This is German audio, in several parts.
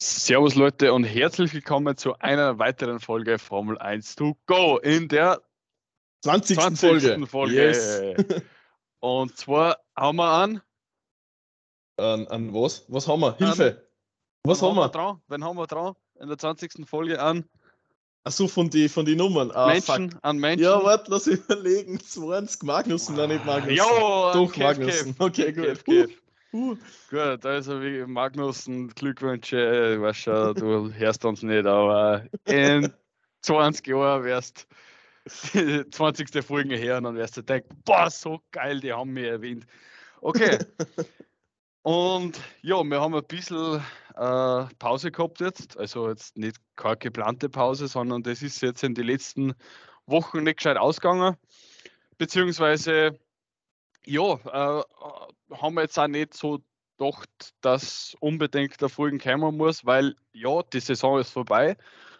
Servus Leute und herzlich willkommen zu einer weiteren Folge Formel 1 to go in der 20. 20. Folge. Folge. Yes. Und zwar haben wir an. An, an was? Was haben wir? Hilfe! was wen haben wir? dran? Wen haben wir dran? In der 20. Folge an Achso, von den von die Nummern. Ah, Menschen, fuck. an Menschen. Ja, warte, lass überlegen. 20 Magnussen, nein, nicht Magnussen. Ja, Doch, Magnussen. Okay, gut. Kev. Uh, uh. Gut, also wie Magnussen, Glückwünsche, ich weiß schon, du hörst uns nicht, aber in 20 Jahren wärst die 20. Folge her und dann wirst du denken, boah, so geil, die haben mich erwähnt. Okay. Und ja, wir haben ein bisschen äh, Pause gehabt jetzt. Also jetzt nicht keine geplante Pause, sondern das ist jetzt in den letzten Wochen nicht gescheit ausgegangen. Beziehungsweise, ja, äh, haben wir jetzt auch nicht so gedacht, dass unbedingt der Folgen kommen muss, weil ja, die Saison ist vorbei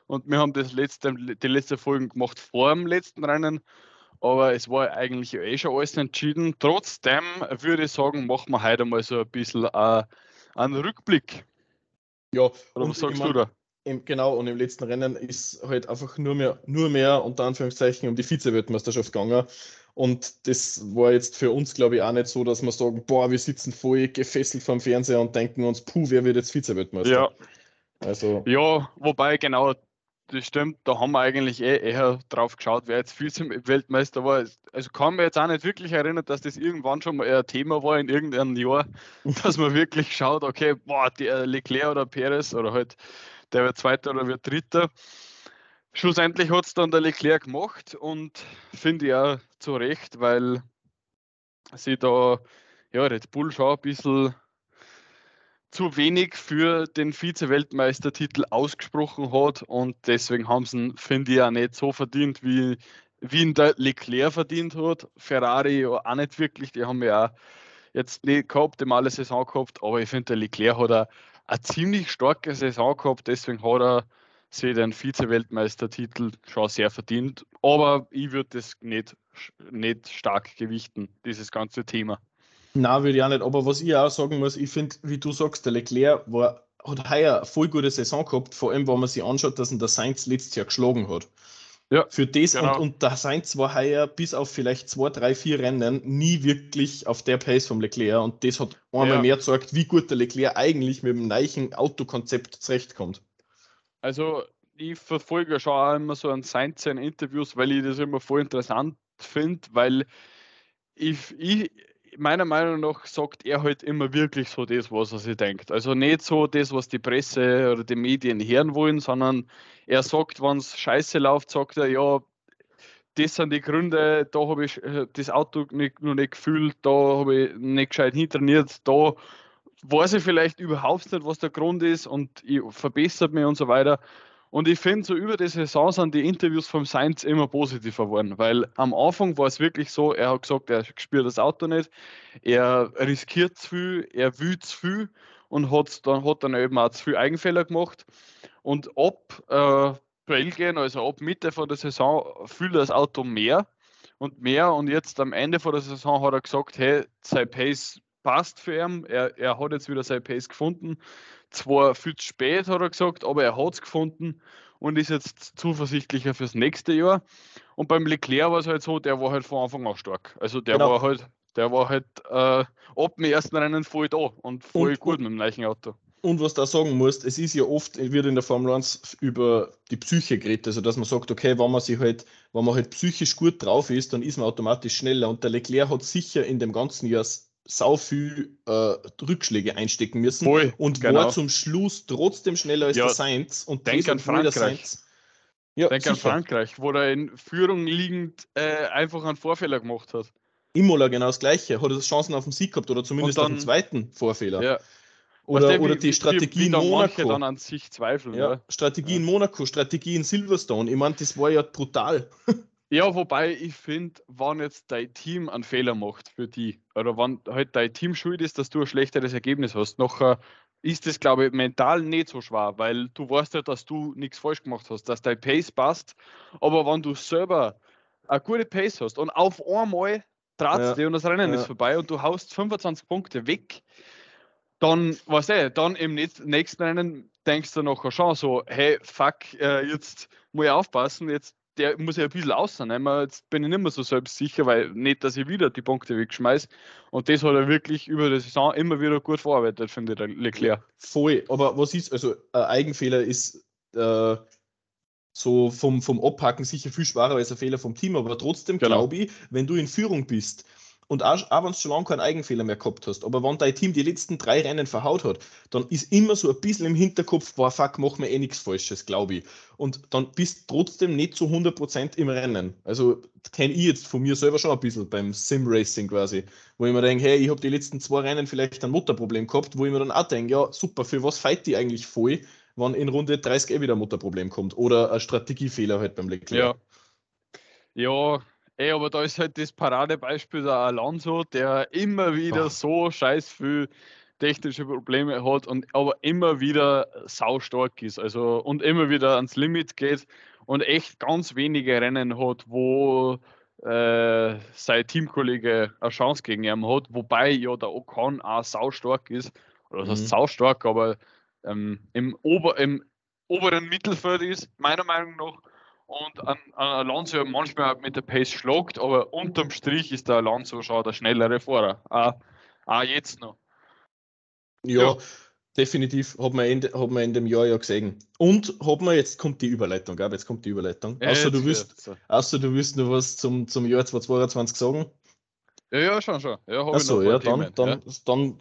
und wir haben das letzte, die letzte Folge gemacht vor dem letzten Rennen, aber es war eigentlich eh schon alles entschieden. Trotzdem würde ich sagen, machen wir heute mal so ein bisschen äh, einen Rückblick. Ja, Oder und was sagst du da? Im, genau, und im letzten Rennen ist halt einfach nur mehr, nur mehr unter Anführungszeichen um die Vize-Weltmeisterschaft gegangen. Und das war jetzt für uns, glaube ich, auch nicht so, dass wir sagen, boah, wir sitzen voll gefesselt vom Fernseher und denken uns, puh, wer wird jetzt Vize-Weltmeister? Ja, Also, ja, wobei genau, das stimmt, da haben wir eigentlich eh eher drauf geschaut, wer jetzt Vize-Weltmeister war. Also kann mir jetzt auch nicht wirklich erinnern, dass das irgendwann schon mal ein Thema war in irgendeinem Jahr, dass man wirklich schaut, okay, boah, der Leclerc oder Perez oder halt der wird Zweiter oder wird Dritter. Schlussendlich hat es dann der Leclerc gemacht und finde ich auch zu Recht, weil sie da, ja, Red Bull schon ein bisschen zu wenig für den Vize-Weltmeistertitel ausgesprochen hat und deswegen haben sie ihn, finde ich, auch nicht so verdient, wie, wie ihn der Leclerc verdient hat. Ferrari ja auch nicht wirklich, die haben ja auch jetzt nicht gehabt, die alle Saison gehabt, aber ich finde, der Leclerc hat eine ziemlich starke Saison gehabt, deswegen hat er sich den Vize-Weltmeistertitel schon sehr verdient, aber ich würde das nicht, nicht stark gewichten, dieses ganze Thema. Na, würde ich auch nicht. Aber was ich auch sagen muss, ich finde, wie du sagst, der Leclerc war, hat heuer eine voll gute Saison gehabt, vor allem, wenn man sich anschaut, dass ihn der Sainz letztes Jahr geschlagen hat. Ja, Für das genau. und, und der Sainz war heuer bis auf vielleicht zwei, drei, vier Rennen nie wirklich auf der Pace vom Leclerc und das hat einmal Ja. mehr gezeigt, wie gut der Leclerc eigentlich mit dem neuen Autokonzept zurechtkommt. Also ich verfolge schon auch immer so an Sainz seine Interviews, weil ich das immer voll interessant finde, weil ich, ich meiner Meinung nach sagt er halt immer wirklich so das, was er sich denkt. Also nicht so das, was die Presse oder die Medien hören wollen, sondern er sagt, wenn es scheiße läuft, sagt er, ja, das sind die Gründe, da habe ich äh, das Auto nicht, noch nicht gefühlt, da habe ich nicht gescheit hintrainiert, da weiß ich vielleicht überhaupt nicht, was der Grund ist und ich verbessert mich und so weiter. Und ich finde, so über die Saison sind die Interviews vom Sainz immer positiver geworden, weil am Anfang war es wirklich so, er hat gesagt, er spürt das Auto nicht, er riskiert zu viel, er will zu viel und hat dann, hat dann eben auch zu viel Eigenfehler gemacht. Und ab äh, Belgien, also ab Mitte von der Saison, fühlt das Auto mehr und mehr. Und jetzt am Ende von der Saison hat er gesagt, hey, sein Pace passt für ihn. Er, er hat jetzt wieder sein Pace gefunden. Zwar viel zu spät, hat er gesagt, aber er hat es gefunden und ist jetzt zuversichtlicher fürs nächste Jahr. Und beim Leclerc war es halt so, der war halt von Anfang an stark. Also der Genau. war halt, der war halt äh, ab dem ersten Rennen voll da und voll Und- gut mit dem neuen Auto. Und was du auch sagen musst, es ist ja oft, wird in der Formel 1 über die Psyche geredet, also dass man sagt, okay, wenn man sich halt, wenn man halt psychisch gut drauf ist, dann ist man automatisch schneller. Und der Leclerc hat sicher in dem ganzen Jahr sau viel äh, Rückschläge einstecken müssen Voll, und genau. war zum Schluss trotzdem schneller als Ja, der Sainz. Und denk an der Frankreich. Ja, Denk an sicher. Frankreich, wo er in Führung liegend äh, einfach einen Vorfehler gemacht hat. Imola genau das Gleiche, hat er Chancen auf den Sieg gehabt oder zumindest Und auf den dann- zweiten Vorfehler. Ja. Oder, du, oder die wie- Strategie wie in dann Monaco. dann an sich zweifeln. Ja. Strategie in Monaco, Strategie in Silverstone. Ich meine, das war ja brutal. Ja, wobei ich finde, wenn jetzt dein Team einen Fehler macht für die, oder wenn halt dein Team schuld ist, dass du ein schlechteres Ergebnis hast, nachher ist das, glaube ich, mental nicht so schwer, weil du weißt ja, dass du nichts falsch gemacht hast, dass dein Pace passt. Aber wenn du selber eine gute Pace hast und auf einmal tratst Ja, du und das Rennen ja. ist vorbei und du haust 25 Punkte weg, dann, was eh, dann im nächsten Rennen denkst du nachher schon so, hey, fuck, äh, jetzt muss ich aufpassen, jetzt der muss ja ein bisschen ausnehmen. Jetzt bin ich nicht mehr so selbstsicher, weil nicht, dass ich wieder die Punkte wegschmeiße. Und das hat er wirklich über die Saison immer wieder gut verarbeitet, finde ich, der Leclerc. Voll, aber was ist, also ein Eigenfehler ist äh, so vom, vom Abhaken sicher viel schwerer als ein Fehler vom Team, aber trotzdem genau. glaube ich, wenn du in Führung bist, und auch, auch wenn du schon lange keinen Eigenfehler mehr gehabt hast, aber wenn dein Team die letzten drei Rennen verhaut hat, dann ist immer so ein bisschen im Hinterkopf, boah, fuck, machen wir eh nichts Falsches, glaube ich. Und dann bist du trotzdem nicht zu 100% im Rennen. Also kenne ich jetzt von mir selber schon ein bisschen beim Sim-Racing quasi, wo ich mir denke, hey, ich habe die letzten zwei Rennen vielleicht ein Motorproblem gehabt, wo ich mir dann auch denke, ja, super, für was fight die eigentlich voll, wenn in Runde 30 eh wieder ein Motorproblem kommt oder ein Strategiefehler halt beim Leclerc. Ja. Ja, Ey, aber da ist halt das Paradebeispiel der Alonso, der immer wieder Ach. so scheiß viel technische Probleme hat und aber immer wieder saustark ist. Also und immer wieder ans Limit geht und echt ganz wenige Rennen hat, wo äh, sein Teamkollege eine Chance gegen ihn hat, wobei ja der Ocon auch saustark ist. Oder das heißt mhm. saustark, aber ähm, im, Ober, im oberen Mittelfeld ist, meiner Meinung nach und an, an Alonso manchmal mit der Pace schlagt, aber unterm Strich ist der Alonso schon der schnellere Fahrer. Auch, auch jetzt noch. Ja, ja. definitiv hat man, in, hat man in dem Jahr ja gesehen. Und hat man, jetzt kommt die Überleitung, gell? jetzt kommt die Überleitung. Ja, außer, du wirst, so. außer du wirst noch was zum, zum Jahr 2022 sagen. Ja, ja, schon, schon. Ja, Achso, ja, dann, dann, ja. dann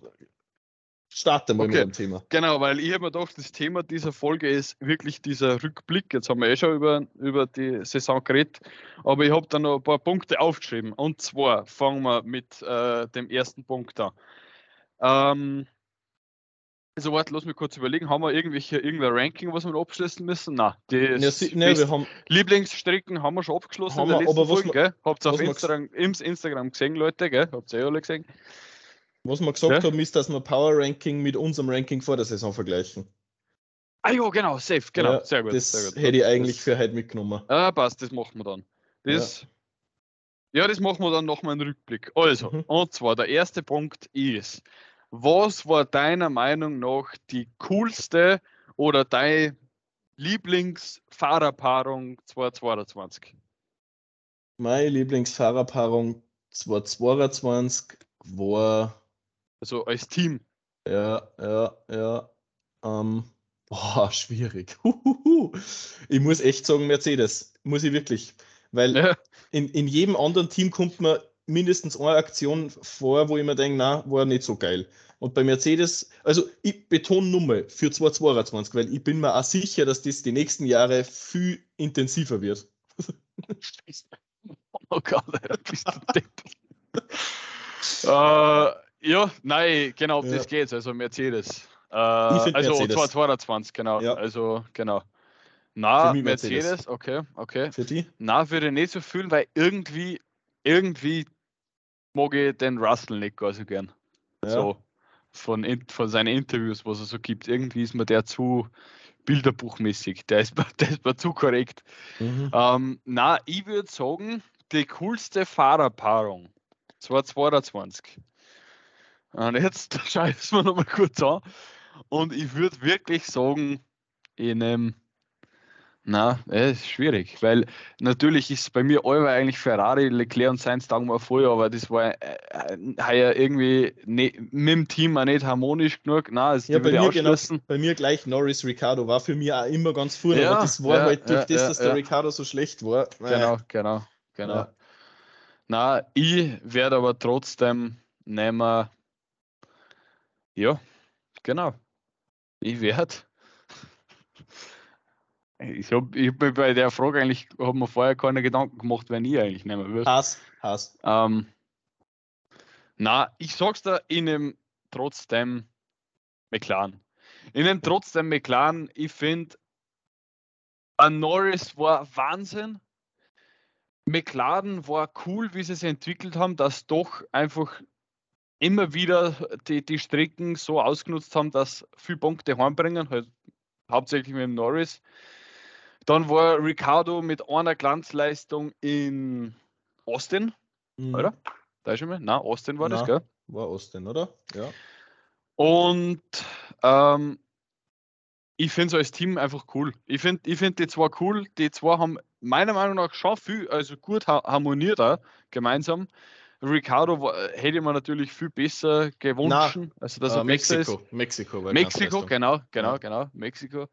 starten wir okay. mit dem Thema. Genau, weil ich habe mir gedacht, das Thema dieser Folge ist wirklich dieser Rückblick. Jetzt haben wir eh schon über, über die Saison geredet, aber ich habe da noch ein paar Punkte aufgeschrieben. Und zwar fangen wir mit äh, dem ersten Punkt an. Ähm, also warte, lass mich kurz überlegen, haben wir irgendwelche irgendein Ranking, was wir abschließen müssen? Nein, die ja, nee, wir haben Lieblingsstrecken haben wir schon abgeschlossen haben in der letzten aber Folge, gell? Habt ihr auf Instagram, Instagram gesehen, Leute, gell? Habt ihr eh alle gesehen? Was wir gesagt ja? haben, ist, dass wir Power Ranking mit unserem Ranking vor der Saison vergleichen. Ah ja, genau, safe, genau, ja, sehr gut. Das sehr gut. hätte ich eigentlich das, für heute mitgenommen. Ah, passt, das machen wir dann. Das, ja. ja das machen wir dann nochmal einen Rückblick. Also, mhm. und zwar der erste Punkt ist, was war deiner Meinung nach die coolste oder deine Lieblingsfahrerpaarung 2022? Meine Lieblingsfahrerpaarung 2022 war also als Team. Ja, ja, ja. Ähm, boah, schwierig. ich muss echt sagen, Mercedes. Muss ich wirklich. Weil ja. in, in jedem anderen Team kommt mir mindestens eine Aktion vor, wo ich mir denke, na, war nicht so geil. Und bei Mercedes, also ich betone nur mal für 2022, weil ich bin mir auch sicher, dass das die nächsten Jahre viel intensiver wird. oh Gott, bist du depp. uh, Ja, nein, genau, ja. das geht. Also Mercedes. Äh, also Mercedes. 2022, genau. Ja. Also, genau. Na, Mercedes. Mercedes. okay, okay. Für die? Na, würde ich nicht so fühlen, weil irgendwie, irgendwie mag ich den Russell nicht gar so gern. Ja. So, von, von seinen Interviews, was er so gibt. Irgendwie ist mir der zu bilderbuchmäßig. Der ist, der ist mir zu korrekt. Mhm. Ähm, na, ich würde sagen, die coolste Fahrerpaarung 2022 und jetzt schaue ich es mir nochmal kurz an. Und ich würde wirklich sagen, in einem, na, es ist schwierig, weil natürlich ist bei mir allweil eigentlich Ferrari, Leclerc und Sainz sagen wir voll, aber das war äh, ja irgendwie nicht, mit dem Team auch nicht harmonisch genug. Nein, das ja, bei mir, genau, bei mir gleich Norris Ricardo war für mich auch immer ganz vorne, ja, aber das war ja, halt durch ja, das, dass der Ricardo so schlecht war. Genau, genau, genau. Ja. Na, ich werde aber trotzdem nehmen ja, genau. Ich werde. Ich habe ich hab mir bei der Frage eigentlich, habe mir vorher keine Gedanken gemacht, wenn ich eigentlich nehmen würde. Hass, Hass. Ähm, na, ich sag's da, in einem trotzdem McLaren. In einem trotzdem McLaren, ich finde, ein Norris war Wahnsinn. McLaren war cool, wie sie es entwickelt haben, dass doch einfach immer wieder die, die Strecken so ausgenutzt haben, dass viele Punkte heimbringen, halt hauptsächlich mit dem Norris. Dann war Ricardo mit einer Glanzleistung in Austin, mhm. oder? Da ist schon mal? Nein, Austin war Na, das, gell? War Austin, oder? Ja. Und ähm, ich finde es als Team einfach cool. Ich finde ich find die zwei cool. Die zwei haben meiner Meinung nach schon viel, also gut harmoniert auch gemeinsam. Ricardo hätte man natürlich viel besser gewünscht. also dass er Mexiko, ist. Mexiko, Mexiko, genau, genau, ja. genau, Mexiko.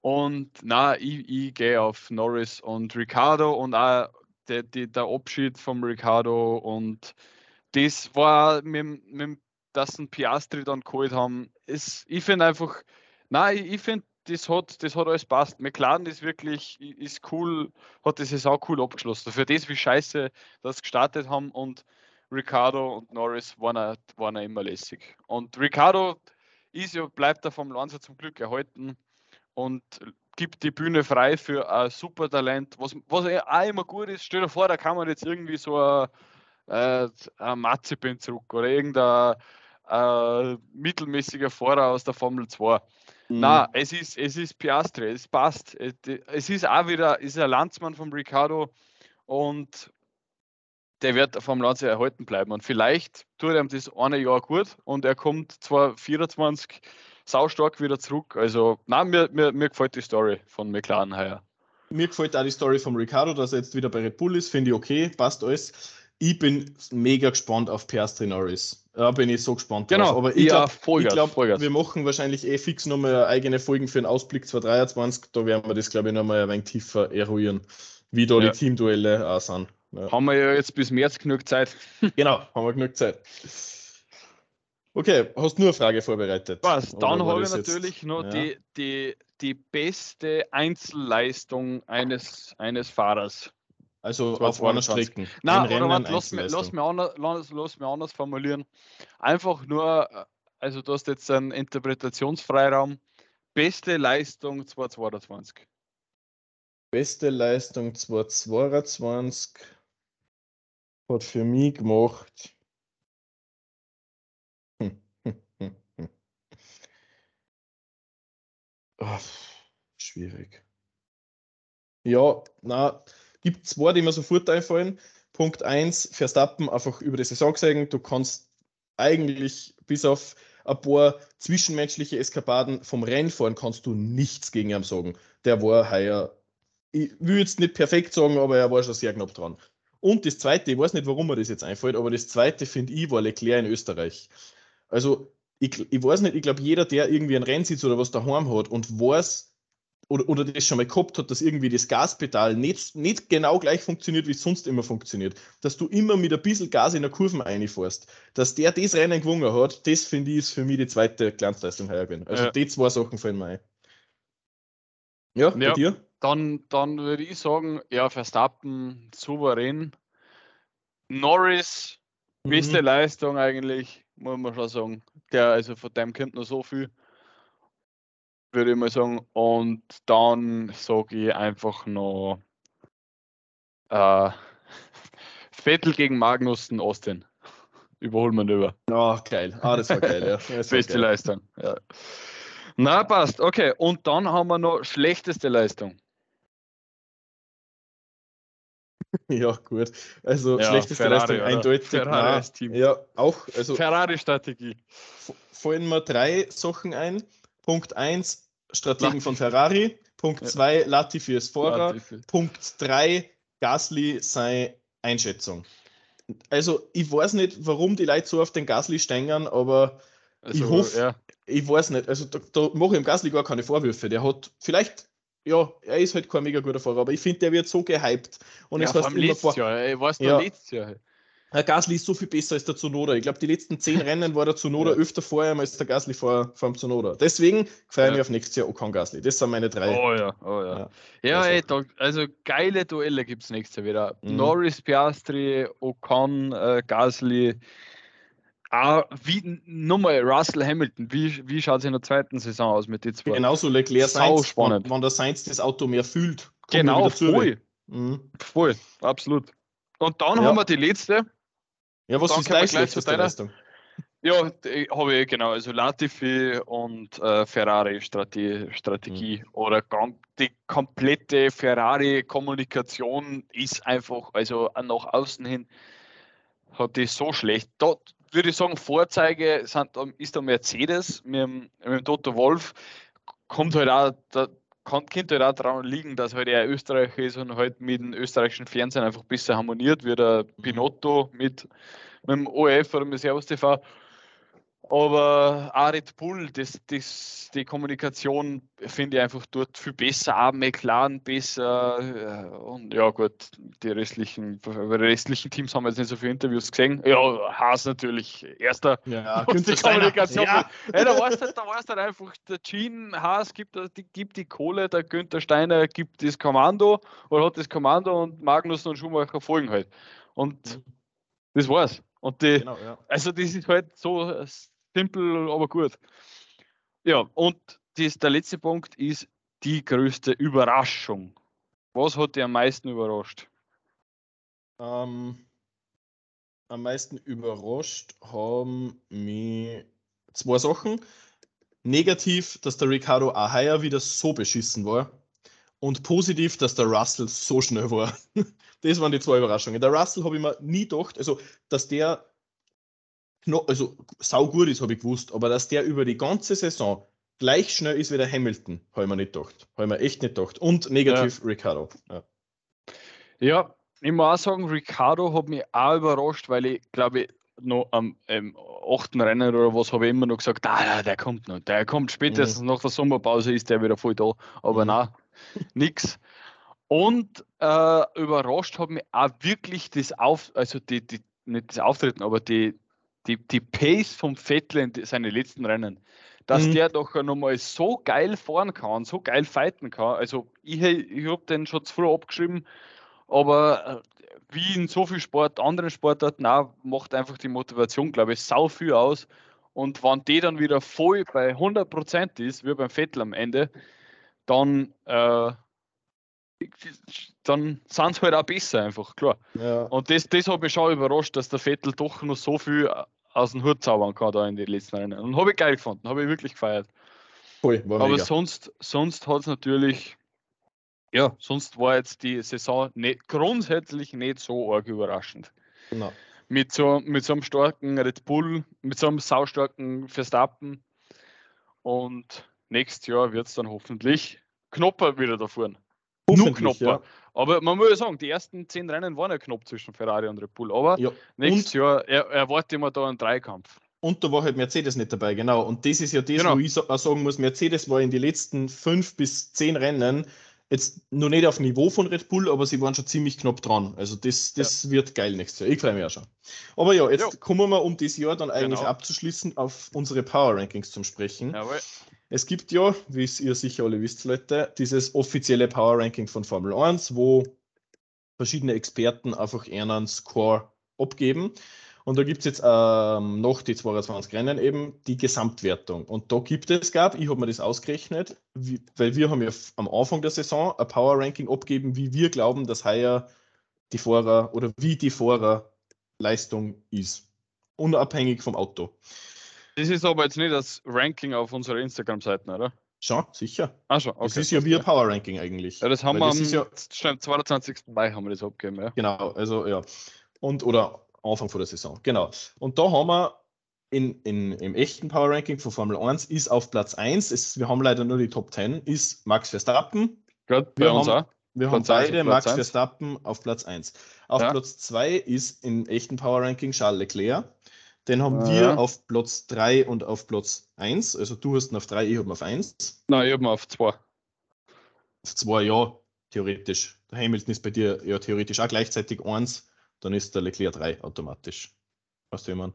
Und na, ich, ich gehe auf Norris und Ricardo und auch der, der, der Abschied von Ricardo und das war mit, mit dass ein Piastri dann geholt haben. Ist, ich finde einfach, nein, ich, ich finde, das hat, das hat alles passt. McLaren ist wirklich, ist cool, hat die Saison cool abgeschlossen. Für das, wie scheiße das gestartet haben und Ricardo und Norris waren, waren immer lässig. Und Ricardo ist ja, bleibt da vom Lanza zum Glück erhalten und gibt die Bühne frei für ein super Talent, was, was auch immer gut ist. Stell dir vor, da kann man jetzt irgendwie so ein, äh, ein Mazepin zurück oder irgendein äh, mittelmäßiger Fahrer aus der Formel 2. Mhm. Na, es ist, es ist Piastri, es passt. Es ist auch wieder, ist ein Landsmann von Ricardo und der wird vom Land erhalten bleiben. Und vielleicht tut er ihm das eine Jahr gut und er kommt zwar 24 saustark wieder zurück. Also, nein, mir, mir, mir gefällt die Story von McLaren heuer. Mir gefällt auch die Story von Ricardo, dass er jetzt wieder bei Red Bull ist, finde ich okay, passt alles. Ich bin mega gespannt auf Piastri Norris. Da bin ich so gespannt genau. drauf. Aber ich ja, glaube, glaub, wir machen wahrscheinlich eh fix nochmal eigene Folgen für den Ausblick 2023. Da werden wir das, glaube ich, nochmal ein wenig tiefer eruieren, wie da ja. die Teamduelle auch sind. Ja. Haben wir ja jetzt bis März genug Zeit. genau, haben wir genug Zeit. Okay, hast du nur eine Frage vorbereitet? Was? Dann habe ich natürlich jetzt? noch ja. die, die, die beste Einzelleistung eines, eines Fahrers. Also auf einer Strecke. Nein, oder warte, lass, mir, lass, mir anders, lass, lass mir anders formulieren. Einfach nur, also du hast jetzt einen Interpretationsfreiraum. Beste Leistung 2022. Beste Leistung 2022 hat für mich gemacht. Oh, schwierig. Ja, na, gibt zwei, die mir sofort einfallen. Punkt 1, Verstappen einfach über die Saison sagen, du kannst eigentlich bis auf ein paar zwischenmenschliche Eskapaden vom Rennfahren kannst du nichts gegen ihn sagen. Der war heuer, ich will jetzt nicht perfekt sagen, aber er war schon sehr knapp dran. Und das zweite, ich weiß nicht, warum mir das jetzt einfällt, aber das zweite, finde ich, war Leclerc in Österreich. Also, ich, ich weiß nicht, ich glaube, jeder, der irgendwie einen Rennsitz oder was daheim hat und weiß oder, oder das schon mal gehabt hat, dass irgendwie das Gaspedal nicht, nicht genau gleich funktioniert, wie es sonst immer funktioniert, dass du immer mit ein bisschen Gas in der Kurve reinfährst, dass der das Rennen gewonnen hat, das finde ich ist für mich die zweite Glanzleistung heuer gewesen. Also, ja. die zwei Sachen fallen mir ein. Ja, bei ja. dir? Dann, dann würde ich sagen, ja, Verstappen souverän. Norris, mhm. beste Leistung eigentlich, muss man schon sagen. Der, also von dem kommt noch so viel, würde ich mal sagen. Und dann sage ich einfach noch äh, Vettel gegen Magnussen Austin. Überholen wir über. Oh, geil. Ah, das war geil, ja. Beste geil. Leistung. Ja. Na, passt. Okay. Und dann haben wir noch schlechteste Leistung. Ja, gut. Also ja, schlechteste Ferrari, Leistung oder? eindeutig. Ferrari Team. Ja, auch. Also Ferrari-Strategie. Fallen mir drei Sachen ein. Punkt 1, Strategen Latifi. von Ferrari. Punkt 2, ja. Latifi ist Fahrer. Punkt 3, Gasly seine Einschätzung. Also, ich weiß nicht, warum die Leute so auf den Gasly stängern, aber also, ich hoffe, ja. ich weiß nicht. Also, da, da mache ich dem Gasly gar keine Vorwürfe. Der hat vielleicht ja, er ist halt kein mega guter Fahrer, aber ich finde, der wird so gehypt. Und ja, es heißt immer, boah, Jahr, ey, weißt du, ja, letztes Jahr. Herr Gasly ist so viel besser als der Zunoda. Ich glaube, die letzten zehn Rennen war der Zunoda ja. öfter vorher als der Gasly vor, vor dem Zunoda. Deswegen freue ich mich auf nächstes Jahr Ocon Gasly. Das sind meine drei. Oh ja, oh ja. Ja, ja ey, da, also geile Duelle gibt es nächstes Jahr wieder. Mhm. Norris, Piastri, Ocon, äh, Gasly. Ah, wie, nochmal Russell Hamilton, wie, wie schaut es in der zweiten Saison aus mit den zwei? Genauso Leclerc Sainz, spannend. Wenn, der Sainz das Auto mehr fühlt. Genau, voll. Mhm. Voll, absolut. Und dann ja. haben wir die letzte. Ja, was ist gleich schlechteste Leistung? Ja, habe ich genau. Also Latifi und äh, Ferrari Strategie, Strategie mhm. oder die komplette Ferrari-Kommunikation ist einfach, also nach außen hin hat die so schlecht. Dort würde ich sagen, Vorzeige sind, ist der Mercedes mit dem, mit dem Toto Wolf. Kommt halt auch, da, kann, könnte halt auch daran liegen, dass halt er Österreicher ist und halt mit dem österreichischen Fernsehen einfach besser harmoniert, wie der Pinotto mit, mit dem ORF oder mit Servus TV. Aber auch Red Bull, das, das, die Kommunikation finde ich einfach dort viel besser, auch McLaren besser. Äh, und ja, gut, die restlichen, die restlichen Teams haben jetzt nicht so viele Interviews gesehen. Ja, Haas natürlich, erster. Ja, die Kommunikation. Ja. Ja, da weißt du halt, da weißt du halt einfach, der Gene Haas gibt, die, gibt die Kohle, der Günther Steiner gibt das Kommando oder hat das Kommando und Magnus und Schumacher folgen halt. Und Mhm. das war's. Und die, Genau, ja. also das ist halt so simpel, aber gut. Ja, und das, der letzte Punkt ist die größte Überraschung. Was hat dich am meisten überrascht? Ähm, am meisten überrascht haben mich zwei Sachen. Negativ, dass der Ricardo Ahaya wieder so beschissen war. Und positiv, dass der Russell so schnell war. Das waren die zwei Überraschungen. Der Russell habe ich mir nie gedacht, also dass der kno- also saugut ist, habe ich gewusst, aber dass der über die ganze Saison gleich schnell ist wie der Hamilton, habe ich mir nicht gedacht. Habe ich mir echt nicht gedacht. Und negativ Ricardo. Ja. Ja, ich muss auch sagen, Ricardo hat mich auch überrascht, weil ich glaube, noch am ähm, achten Rennen oder was habe ich immer noch gesagt, ah, ja, der kommt noch, der kommt spätestens nach der Sommerpause ist der wieder voll da. Aber Mhm. na, nix. Und äh, überrascht hat mich auch wirklich das Auf, also die, die, nicht das Auftreten, aber die, die, die Pace vom Vettel in seine letzten Rennen. Dass Mhm. der doch nochmal so geil fahren kann, so geil fighten kann. Also ich, ich habe den schon zu früh abgeschrieben, aber äh, wie in so viel Sport, anderen Sportarten auch, macht einfach die Motivation, glaube ich, sau viel aus. Und wenn die dann wieder voll bei 100% ist, wie beim Vettel am Ende, dann, äh, dann sind sie halt auch besser, einfach, klar. Ja. Und das, das hat mich schon überrascht, dass der Vettel doch noch so viel äh, aus dem Hut zaubern kann da in den letzten Rennen. Und habe ich geil gefunden, habe ich wirklich gefeiert. Voll, Aber mega. sonst, sonst hat es natürlich, ja, sonst war jetzt die Saison nicht, grundsätzlich nicht so arg überraschend. Genau. Mit so, mit so einem starken Red Bull, mit so einem saustarken Verstappen. Und nächstes Jahr wird es dann hoffentlich knapper wieder da vorne. Nur knapper. Aber man muss ja sagen, die ersten zehn Rennen waren ja knapp zwischen Ferrari und Red Bull. Aber Ja. nächstes Und, Jahr er, erwarte ich mir da einen Dreikampf. und da war halt Mercedes nicht dabei, genau. Und das ist ja das, Genau. wo ich auch sagen muss, Mercedes war in den letzten fünf bis zehn Rennen jetzt noch nicht auf Niveau von Red Bull, aber sie waren schon ziemlich knapp dran. Also das, das wird geil nächstes Jahr. Ich freue mich auch schon. Aber ja, jetzt Jo. kommen wir, um das Jahr dann eigentlich Genau. abzuschließen, auf unsere Power Rankings zum Sprechen. Jawohl. Es gibt ja, wie es ihr sicher alle wisst, Leute, dieses offizielle Power Ranking von Formel 1, wo verschiedene Experten einfach einen Score abgeben. Und da gibt es jetzt ähm, noch die 22 Rennen eben die Gesamtwertung. Und da gibt es, gab, ich habe mir das ausgerechnet, wie, weil wir haben ja am Anfang der Saison ein Power Ranking abgeben, wie wir glauben, dass heuer die Fahrer oder wie die Fahrerleistung ist. Unabhängig vom Auto. Das ist aber jetzt nicht das Ranking auf unserer Instagram-Seite, oder? Schon, sicher. Ah, schon. Okay, das ist ja wie ein Power Ranking eigentlich. Ja, das haben Weil wir das am ist ja- stimmt, 22. Mai haben wir das abgegeben, ja. Genau, also ja. Und oder Anfang vor der Saison, genau. Und da haben wir in, in, im echten Power Ranking von Formel 1 ist auf Platz 1, ist, wir haben leider nur die Top 10, ist Max Verstappen. Bei Wir uns haben- auch. Wir Platz haben beide Max eins. Verstappen auf Platz 1. Auf Ja. Platz 2 ist im echten Power Ranking Charles Leclerc. Den haben Ja. wir auf Platz 3 und auf Platz 1. Also du hast ihn auf 3, ich habe ihn auf 1. Nein, ich habe mal auf zwei. Auf 2 ja, theoretisch. Der Hamilton ist bei dir ja theoretisch auch gleichzeitig 1. Dann ist der Leclerc 3 automatisch. Weißt du, wie ich meine?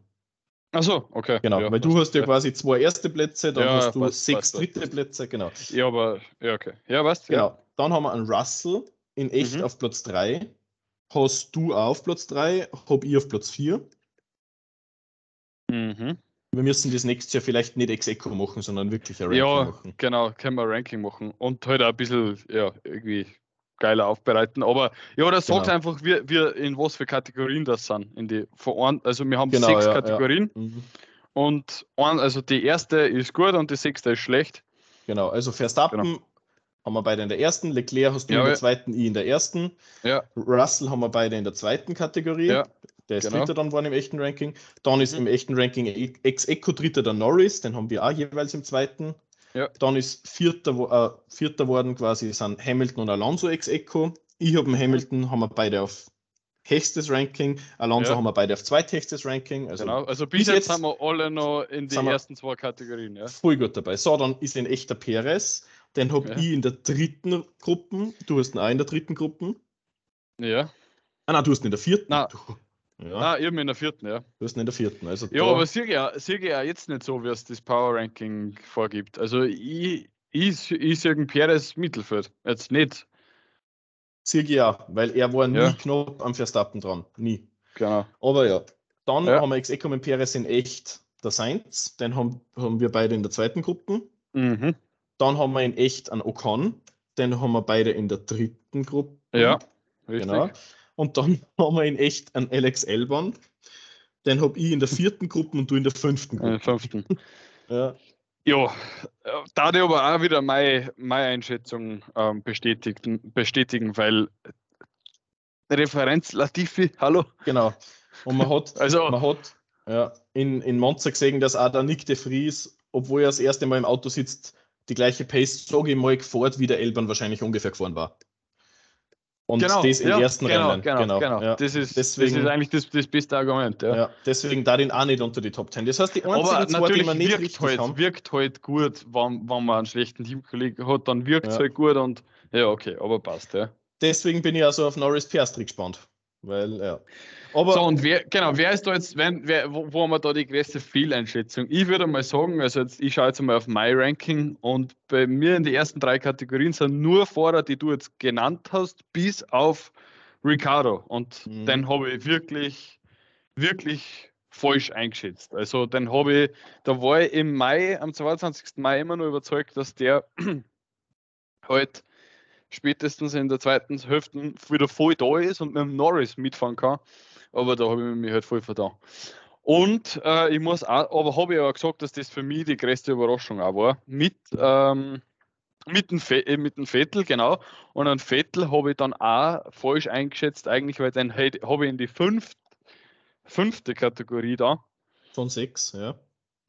Achso, okay. Genau, ja, weil du hast ja, quasi zwei erste Plätze, dann Ja, hast du passt, sechs passt, dritte passt. Plätze, genau. Ja, aber, ja, okay. Ja, weißt du? Ja. genau. Dann haben wir einen Russell in echt Mhm. auf Platz 3. Hast du auch auf Platz 3, hab ich auf Platz 4. Mhm. Wir müssen das nächstes Jahr vielleicht nicht ex eco machen, sondern wirklich ein Ranking Ja, machen. genau, können wir ein Ranking machen und halt auch ein bisschen, ja, irgendwie geiler aufbereiten. Aber ja, das sagt Genau. einfach, wir, wir in was für Kategorien das sind. In die, von also wir haben Genau, sechs ja, ja. Kategorien Mhm. und ein, also die erste ist gut und die sechste ist schlecht. Genau, also Verstappen Genau. haben wir beide in der ersten, Leclerc hast du Ja, in der ja. zweiten, ich in der ersten. Ja. Russell haben wir beide in der zweiten Kategorie. Der ist Genau. Dritter dann geworden im echten Ranking. Dann ist Mhm. im echten Ranking ex-Eco Dritter der Norris, den haben wir auch jeweils im zweiten. Ja. Dann ist Vierter, äh, Vierter worden quasi sind Hamilton und Alonso ex-Eco. Ich Mhm. habe einen Hamilton, haben wir beide auf höchstes Ranking. Alonso Ja. haben wir beide auf zweithöchstes Ranking. Also genau. Also bis bis jetzt, jetzt sind wir alle noch in wir- ersten zwei Kategorien. Ja. voll gut dabei. So, dann ist ein echter Perez. Den habe Ja. ich in der dritten Gruppe. Du hast ihn auch in der dritten Gruppe. ja. Ah, nein, du hast ihn in der vierten. Nein. Du, ja, Ah, eben in der vierten, ja. du ihn in der vierten. Also Ja, aber sehe ich, ja, sehe ich ja jetzt nicht so, wie es das Power Ranking vorgibt. Also ich, ich, ich sehe den Perez Mittelfeld. Jetzt nicht. Sehe ich auch, weil er war nie Ja. knapp am Verstappen dran. Nie. Genau. Aber ja. Dann Ja. haben wir ex mit Perez in echt der Sainz. Den haben, haben wir beide in der zweiten Gruppe. Mhm. Dann haben wir in echt einen Ocon. Den haben wir beide in der dritten Gruppe. Ja, richtig. Genau. Und dann haben wir in echt einen Alex Elban. Den habe ich in der vierten Gruppe und du in der fünften Gruppe. fünften. Ja. Ja, da die aber auch wieder meine, meine Einschätzung ähm, bestätigen, bestätigen, weil Referenz Latifi, hallo. Genau. Und man hat, Also, man hat ja, in, in Monza gesehen, dass auch der Nick de Vries, obwohl er das erste Mal im Auto sitzt, die gleiche Pace, sage ich mal, gefahren, wie der Elban wahrscheinlich ungefähr gefahren war. Und genau, das im ja, ersten genau, Rennen. Genau, genau. Ja. Das, ist, Deswegen- das ist eigentlich das, das beste Argument. Ja. Ja, deswegen da den auch nicht unter die Top 10. Das heißt, die einzigen Aber zwei, die natürlich wir nicht wirkt richtig halt, haben. wirkt halt gut, wenn, wenn man einen schlechten Teamkollegen hat, dann wirkt es Ja. halt gut und ja, okay, aber passt, ja. Deswegen bin ich also auf Norris Piastri gespannt. Weil, ja. Aber So, und wer, genau, wer ist da jetzt, wenn, wer, wo, wo haben wir da die größte Fehleinschätzung? Ich würde mal sagen, also jetzt, ich schaue jetzt mal auf mein Ranking und bei mir in die ersten drei Kategorien sind nur Fahrer, die du jetzt genannt hast, bis auf Ricardo. Und Mhm. den habe ich wirklich, wirklich falsch eingeschätzt. Also den habe ich, da war ich im Mai, am 22. Mai immer nur überzeugt, dass der halt spätestens in der zweiten Hälfte wieder voll da ist und mit dem Norris mitfahren kann. Aber da habe ich mich halt voll vertan. Und äh, ich muss auch, aber habe ich ja gesagt, dass das für mich die größte Überraschung auch war. Mit, ähm, mit, dem, äh, mit dem Vettel, genau. Und an Vettel habe ich dann auch falsch eingeschätzt, eigentlich, weil dann halt, habe ich in die fünft, fünfte Kategorie da von sechs, ja.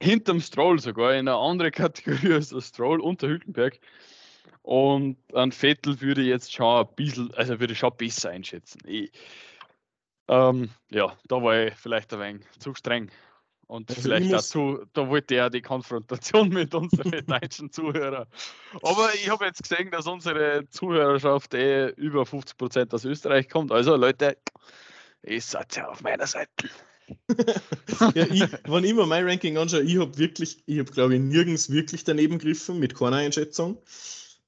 hinterm Stroll sogar, in eine andere Kategorie als der Stroll unter Hülkenberg. Und an Vettel würde jetzt schon ein bisschen, also würde ich schon besser einschätzen. Ich, ähm, ja, da war ich vielleicht ein wenig zu streng. Und Also vielleicht dazu, da wollte er die Konfrontation mit unseren deutschen Zuhörern. Aber ich habe jetzt gesehen, dass unsere Zuhörerschaft eh über 50% aus Österreich kommt. Also Leute, ihr seid ja auf meiner Seite. ja ich, wenn ich mir mein Ranking anschaue, ich habe wirklich, ich habe glaube ich nirgends wirklich daneben gegriffen mit keiner Einschätzung.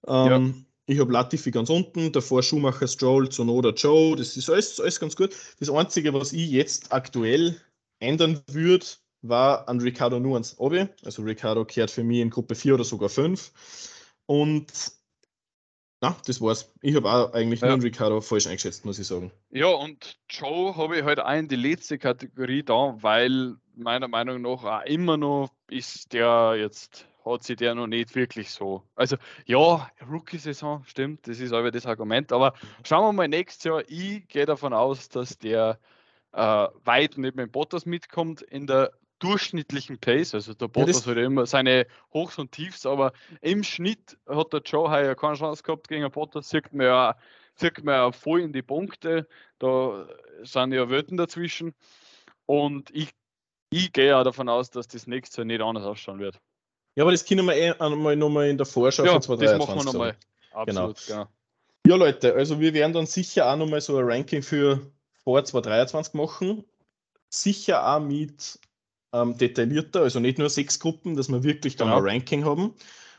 Ähm, Ich habe Latifi ganz unten, davor Schumacher, Stroll, Sonoda, Joe, das ist alles, alles ganz gut. Das Einzige, was ich jetzt aktuell ändern würde, war an Ricardo nur ans Obi. Also Ricardo kehrt für mich in Gruppe 4 oder sogar 5. Und na, das war's. Ich habe auch eigentlich Ja. nur Ricardo falsch eingeschätzt, muss ich sagen. Ja, und Joe habe ich halt auch in die letzte Kategorie da, weil meiner Meinung nach auch immer noch ist der jetzt, hat sich der noch nicht wirklich so. Also ja, Rookie-Saison, stimmt, das ist aber das Argument. Aber schauen wir mal nächstes Jahr. Ich gehe davon aus, dass der äh, weit neben dem Bottas mitkommt in der durchschnittlichen Pace. Also der Ja, Bottas hat ja immer seine Hochs und Tiefs, aber im Schnitt hat der Joe heuer keine Chance gehabt gegen den Bottas. Sieht man ja, sieht man ja voll in die Punkte. Da sind ja Welten dazwischen. Und ich, ich gehe ja davon aus, dass das nächste Jahr nicht anders ausschauen wird. Ja, aber das können wir eh einmal nochmal in der Vorschau Ja, das 2023 machen wir nochmal. Absolut, genau. Ja, Leute, also wir werden dann sicher auch nochmal so ein Ranking für vor 2023 machen. Sicher auch mit ähm, detaillierter, also nicht nur sechs Gruppen, dass wir wirklich dann Genau. ein Ranking haben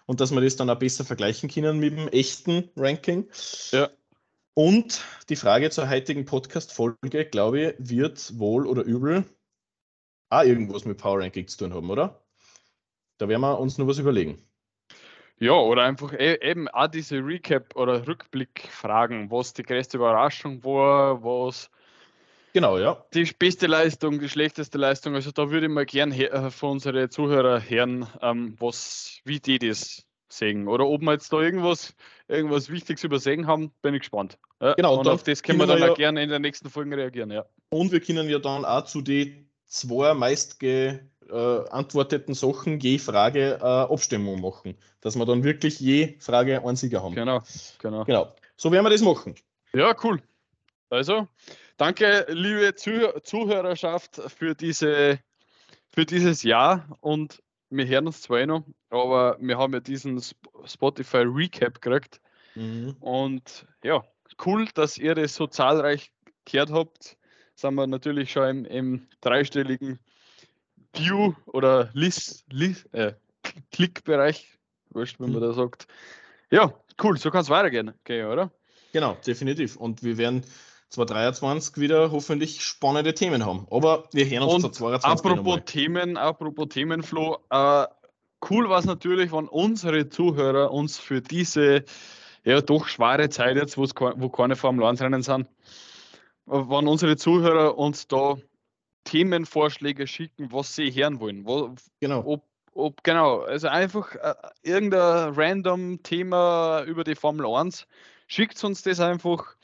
und dass wir das dann auch besser vergleichen können mit dem echten Ranking. Ja. Und die Frage zur heutigen Podcast-Folge, glaube ich, wird wohl oder übel auch irgendwas mit Power Ranking zu tun haben, oder? Da werden wir uns noch was überlegen. Ja, oder einfach e eben auch diese Recap- oder Rückblickfragen, was die größte Überraschung war, was Genau, ja. die beste Leistung, die schlechteste Leistung. Also da würde ich mal gern her- äh, von unseren Zuhörer hören, ähm, was, wie die das sehen. Oder ob wir jetzt da irgendwas irgendwas Wichtiges übersehen haben, bin ich gespannt. Ja, genau, und, und auf das können wir dann ja, gerne in der nächsten Folge reagieren. Ja. Und wir können ja dann auch zu den zwei meist geantworteten Sachen je Frage äh, Abstimmung machen. Dass wir dann wirklich je Frage einen Sieger haben. Genau, genau. Genau. So werden wir das machen. Ja, cool. Also, danke, liebe Zuh Zuhörerschaft, für, diese, für dieses Jahr und wir hören uns zwar eh noch, aber wir haben ja diesen Spotify Recap gekriegt. Mhm. Und ja, cool, dass ihr das so zahlreich gehört habt. Sind wir natürlich schon im, im dreistelligen View- oder List, List, äh, Klickbereich, wurscht, wenn man mhm. da sagt. Ja, cool, so kann es weitergehen, okay, oder? Genau, definitiv. Und wir werden 2023 wieder hoffentlich spannende Themen haben. Aber wir hören uns Und 2022 Apropos Themen, apropos Themenflow, äh, cool war es natürlich, wenn unsere Zuhörer uns für diese ja doch schwere Zeit jetzt, wo keine Formel 1 Rennen sind, wenn unsere Zuhörer uns da Themenvorschläge schicken, was sie hören wollen. Wo, genau. Ob, ob, genau, also einfach äh, irgendein random Thema über die Formel 1, schickt uns das einfach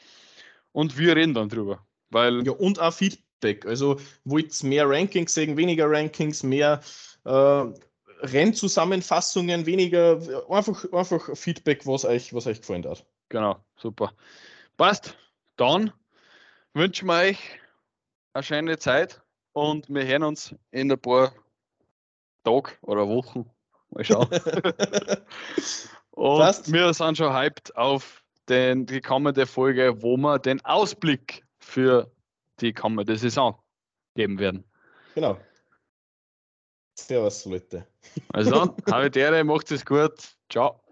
und wir reden dann drüber. Weil ja, und auch Feedback. Also wollt ihr mehr Rankings sehen, weniger Rankings, mehr äh, Rennzusammenfassungen, weniger einfach, einfach Feedback, was euch, was euch gefallen hat. Genau, super. Passt. Dann wünschen wir euch eine schöne Zeit und wir hören uns in ein paar Tagen oder Wochen. Mal schauen. und Passt. wir sind schon hyped auf den, die kommende Folge, wo wir den Ausblick für die kommende Saison geben werden. Genau. Servus, Leute. Also, Habitäre, macht es gut. Ciao.